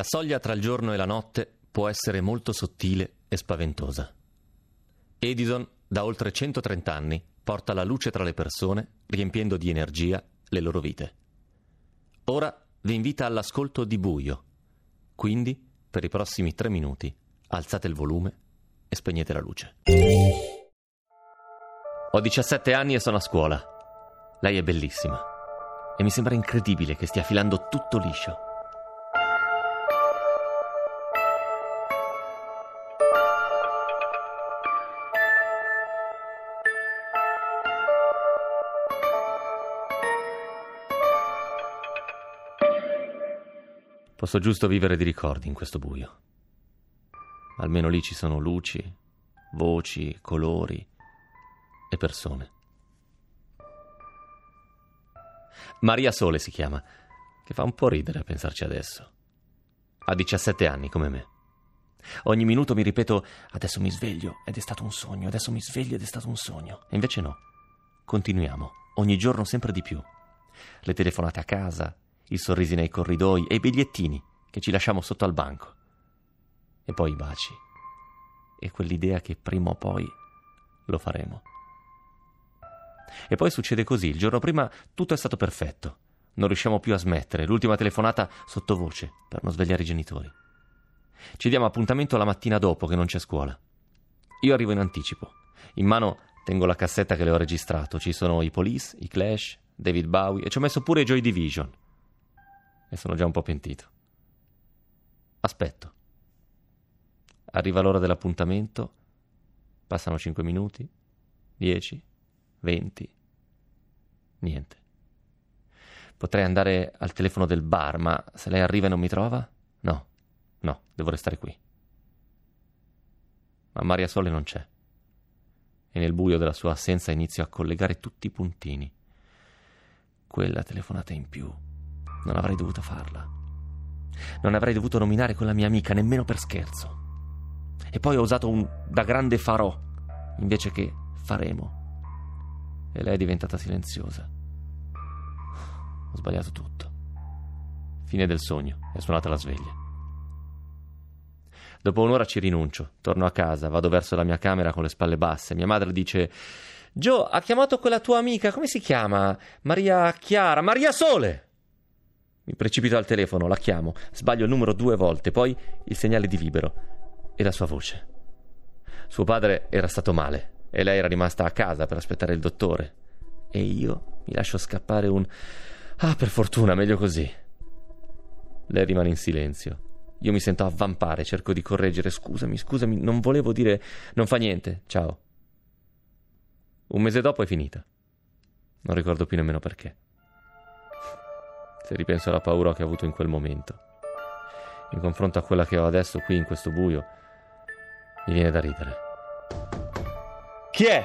La soglia tra il giorno e la notte può essere molto sottile e spaventosa. Edison, da oltre 130 anni, porta la luce tra le persone, riempiendo di energia le loro vite. Ora vi invita all'ascolto di buio. Quindi, per i prossimi tre minuti, alzate il volume e spegnete la luce. Ho 17 anni e sono a scuola. Lei è bellissima. E mi sembra incredibile che stia filando tutto liscio. Posso giusto vivere di ricordi in questo buio. Almeno lì ci sono luci, voci, colori e persone. Maria Sole si chiama, che fa un po' ridere a pensarci adesso. Ha 17 anni come me. Ogni minuto mi ripeto, adesso mi sveglio ed è stato un sogno, adesso mi sveglio ed è stato un sogno. E invece no. Continuiamo, ogni giorno sempre di più. Le telefonate a casa, i sorrisi nei corridoi e i bigliettini che ci lasciamo sotto al banco. E poi i baci. E quell'idea che prima o poi lo faremo. E poi succede così, il giorno prima tutto è stato perfetto. Non riusciamo più a smettere, l'ultima telefonata sottovoce per non svegliare i genitori. Ci diamo appuntamento la mattina dopo che non c'è scuola. Io arrivo in anticipo. In mano tengo la cassetta che le ho registrato. Ci sono i Police, i Clash, David Bowie e ci ho messo pure Joy Division e sono già un po' pentito. Aspetto. Arriva l'ora dell'appuntamento, passano 5 minuti, 10, 20, niente. Potrei andare al telefono del bar, ma se lei arriva e non mi trova? No, no, devo restare qui. Ma Maria Sole non c'è. E nel buio della sua assenza inizio a collegare tutti i puntini. Quella telefonata in più non avrei dovuto farla. Non avrei dovuto nominare quella mia amica nemmeno per scherzo. E poi ho usato un da grande farò invece che faremo. E lei è diventata silenziosa. Ho sbagliato tutto. Fine del sogno, è suonata la sveglia. Dopo un'ora ci rinuncio, torno a casa, vado verso la mia camera con le spalle basse. Mia madre dice: Joe, ha chiamato quella tua amica, come si chiama? Maria Chiara, Maria Sole! Mi precipito al telefono, la chiamo, sbaglio il numero due volte, poi il segnale di libero e la sua voce. Suo padre era stato male e lei era rimasta a casa per aspettare il dottore. E io mi lascio scappare un Ah, per fortuna, meglio così. Lei rimane in silenzio. Io mi sento avvampare, cerco di correggere. Scusami, scusami, non volevo dire. Non fa niente, ciao. Un mese dopo è finita. Non ricordo più nemmeno perché se ripenso alla paura che ho avuto in quel momento. In confronto a quella che ho adesso qui in questo buio, mi viene da ridere. Chi è?